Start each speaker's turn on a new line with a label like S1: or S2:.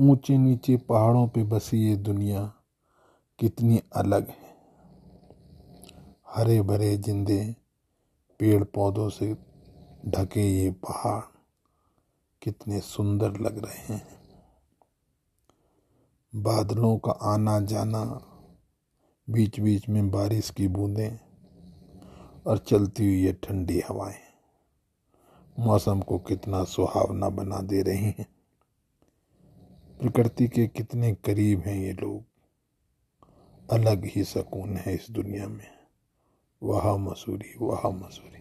S1: ऊँचे नीचे पहाड़ों पे बसी ये दुनिया कितनी अलग है। हरे भरे जिंदे पेड़ पौधों से ढके ये पहाड़ कितने सुंदर लग रहे हैं। बादलों का आना जाना बीच बीच में बारिश की बूंदें और चलती हुई ये ठंडी हवाएँ। मौसम को कितना सुहावना बना दे रही हैं। प्रकृति के कितने करीब हैं ये लोग? अलग ही सकून है इस दुनिया में। वहाँ मसूरी वहाँ मसूरी।